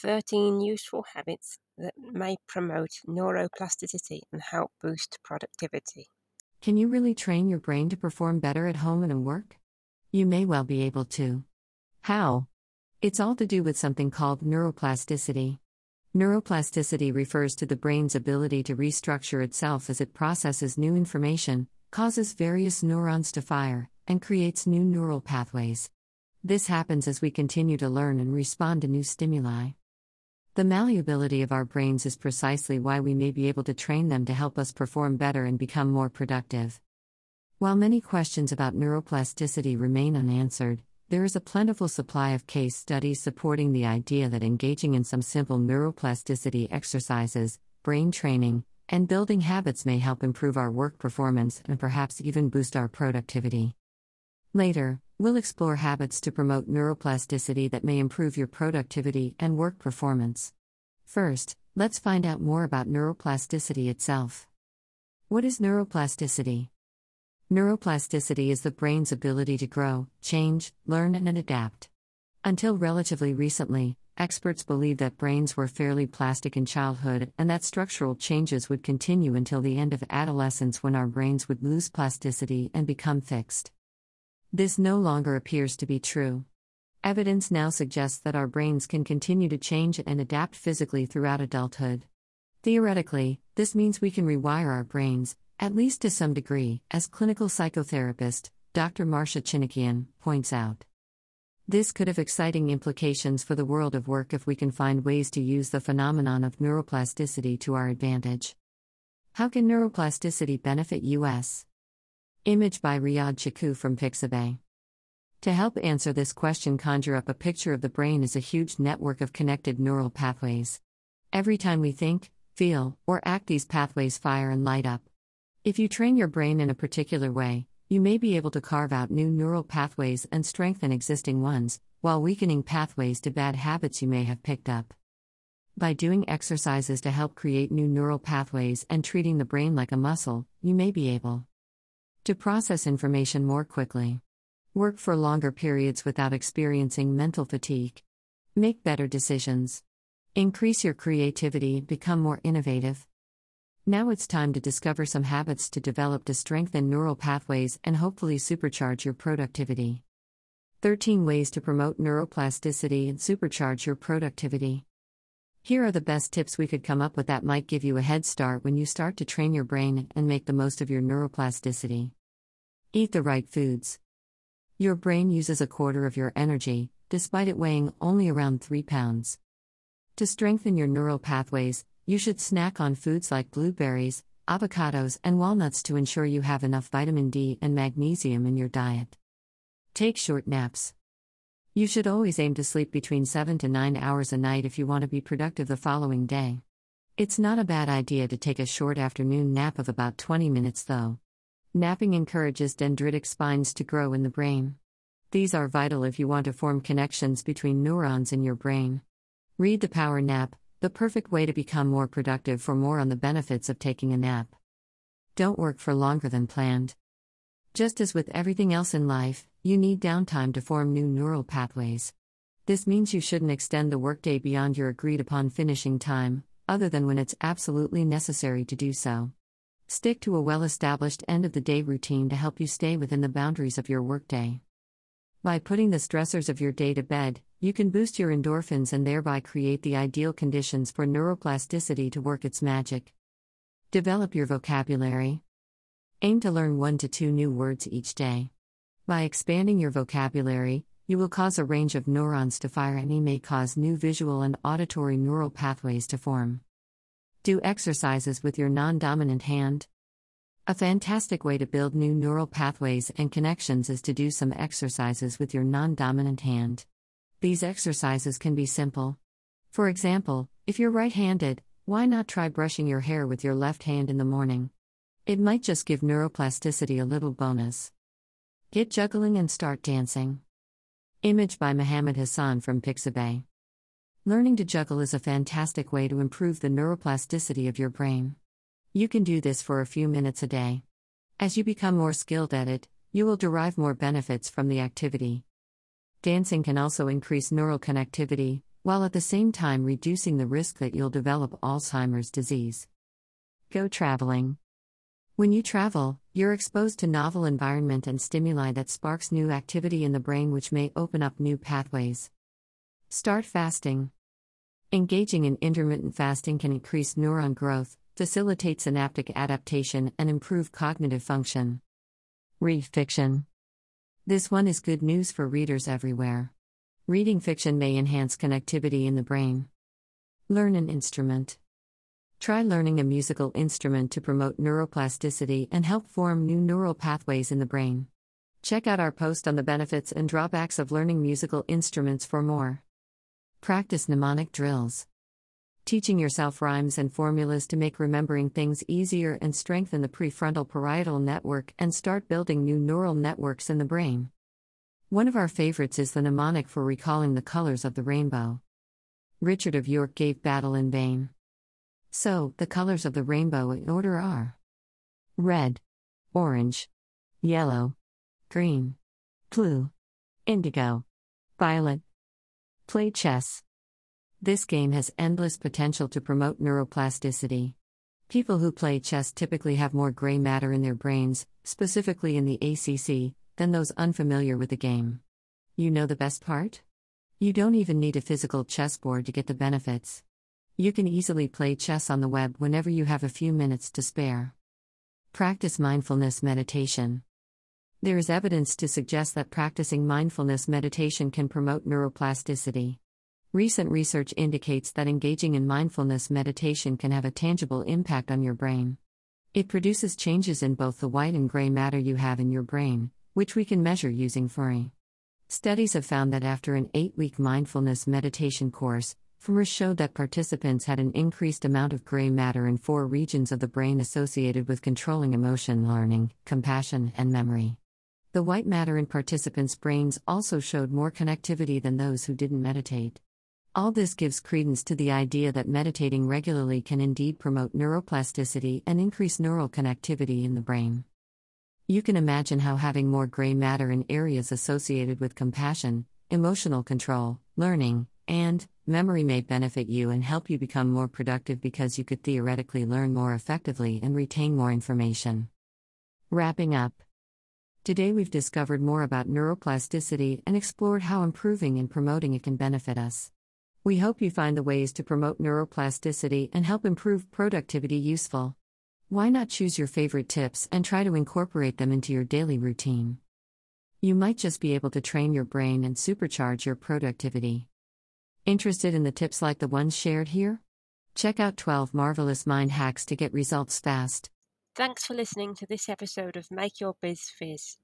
13 useful habits that may promote neuroplasticity and help boost productivity. Can you really train your brain to perform better at home and at work? You may well be able to. How? It's all to do with something called neuroplasticity. Neuroplasticity refers to the brain's ability to restructure itself as it processes new information, causes various neurons to fire, and creates new neural pathways. This happens as we continue to learn and respond to new stimuli. The malleability of our brains is precisely why we may be able to train them to help us perform better and become more productive. While many questions about neuroplasticity remain unanswered, there is a plentiful supply of case studies supporting the idea that engaging in some simple neuroplasticity exercises, brain training, and building habits may help improve our work performance and perhaps even boost our productivity. Later, we'll explore habits to promote neuroplasticity that may improve your productivity and work performance. First, let's find out more about neuroplasticity itself. What is neuroplasticity? Neuroplasticity is the brain's ability to grow, change, learn, and adapt. Until relatively recently, experts believed that brains were fairly plastic in childhood and that structural changes would continue until the end of adolescence when our brains would lose plasticity and become fixed. This no longer appears to be true. Evidence now suggests that our brains can continue to change and adapt physically throughout adulthood. Theoretically, this means we can rewire our brains, at least to some degree, as clinical psychotherapist Dr. Marcia Chinikian points out. This could have exciting implications for the world of work if we can find ways to use the phenomenon of neuroplasticity to our advantage. How can neuroplasticity benefit US? Image by Riyad Chiku from Pixabay. To help answer this question, conjure up a picture of the brain as a huge network of connected neural pathways. Every time we think, feel, or act, these pathways fire and light up. If you train your brain in a particular way, you may be able to carve out new neural pathways and strengthen existing ones, while weakening pathways to bad habits you may have picked up. By doing exercises to help create new neural pathways and treating the brain like a muscle, you may be able to process information more quickly. Work for longer periods without experiencing mental fatigue. Make better decisions. Increase your creativity, become more innovative. Now it's time to discover some habits to develop to strengthen neural pathways and hopefully supercharge your productivity. 13 Ways to Promote Neuroplasticity and Supercharge Your Productivity. Here are the best tips we could come up with that might give you a head start when you start to train your brain and make the most of your neuroplasticity. Eat the right foods. Your brain uses a quarter of your energy, despite it weighing only around 3 pounds. To strengthen your neural pathways, you should snack on foods like blueberries, avocados, and walnuts to ensure you have enough vitamin D and magnesium in your diet. Take short naps. You should always aim to sleep between 7 to 9 hours a night if you want to be productive the following day. It's not a bad idea to take a short afternoon nap of about 20 minutes, though. Napping encourages dendritic spines to grow in the brain. These are vital if you want to form connections between neurons in your brain. Read The Power Nap, the perfect way to become more productive for more on the benefits of taking a nap. Don't work for longer than planned. Just as with everything else in life, you need downtime to form new neural pathways. This means you shouldn't extend the workday beyond your agreed upon finishing time, other than when it's absolutely necessary to do so. Stick to a well established end of the day routine to help you stay within the boundaries of your workday. By putting the stressors of your day to bed, you can boost your endorphins and thereby create the ideal conditions for neuroplasticity to work its magic. Develop your vocabulary. Aim to learn one to two new words each day. By expanding your vocabulary, you will cause a range of neurons to fire and may cause new visual and auditory neural pathways to form. Do exercises with your non dominant hand. A fantastic way to build new neural pathways and connections is to do some exercises with your non dominant hand. These exercises can be simple. For example, if you're right handed, why not try brushing your hair with your left hand in the morning? It might just give neuroplasticity a little bonus. Get juggling and start dancing. Image by Mohammed Hassan from Pixabay. Learning to juggle is a fantastic way to improve the neuroplasticity of your brain. You can do this for a few minutes a day. As you become more skilled at it, you will derive more benefits from the activity. Dancing can also increase neural connectivity, while at the same time reducing the risk that you'll develop Alzheimer's disease. Go traveling. When you travel, you're exposed to novel environment and stimuli that sparks new activity in the brain which may open up new pathways. Start fasting. Engaging in intermittent fasting can increase neuron growth, facilitate synaptic adaptation, and improve cognitive function. Read fiction. This one is good news for readers everywhere. Reading fiction may enhance connectivity in the brain. Learn an instrument. Try learning a musical instrument to promote neuroplasticity and help form new neural pathways in the brain. Check out our post on the benefits and drawbacks of learning musical instruments for more. Practice mnemonic drills. Teaching yourself rhymes and formulas to make remembering things easier and strengthen the prefrontal parietal network and start building new neural networks in the brain. One of our favorites is the mnemonic for recalling the colors of the rainbow. Richard of York gave battle in vain. So, the colors of the rainbow in order are red, orange, yellow, green, blue, indigo, violet, Play chess. This game has endless potential to promote neuroplasticity. People who play chess typically have more gray matter in their brains, specifically in the ACC, than those unfamiliar with the game. You know the best part? You don't even need a physical chessboard to get the benefits. You can easily play chess on the web whenever you have a few minutes to spare. Practice mindfulness meditation. There is evidence to suggest that practicing mindfulness meditation can promote neuroplasticity. Recent research indicates that engaging in mindfulness meditation can have a tangible impact on your brain. It produces changes in both the white and gray matter you have in your brain, which we can measure using fMRI. Studies have found that after an eight week mindfulness meditation course, fMRI showed that participants had an increased amount of gray matter in four regions of the brain associated with controlling emotion, learning, compassion, and memory. The white matter in participants' brains also showed more connectivity than those who didn't meditate. All this gives credence to the idea that meditating regularly can indeed promote neuroplasticity and increase neural connectivity in the brain. You can imagine how having more gray matter in areas associated with compassion, emotional control, learning, and memory may benefit you and help you become more productive because you could theoretically learn more effectively and retain more information. Wrapping up Today we've discovered more about neuroplasticity and explored how improving and promoting it can benefit us. We hope you find the ways to promote neuroplasticity and help improve productivity useful. Why not choose your favorite tips and try to incorporate them into your daily routine? You might just be able to train your brain and supercharge your productivity. Interested in the tips like the ones shared here? Check out 12 marvelous mind hacks to get results fast. Thanks for listening to this episode of Make Your Biz Fizz.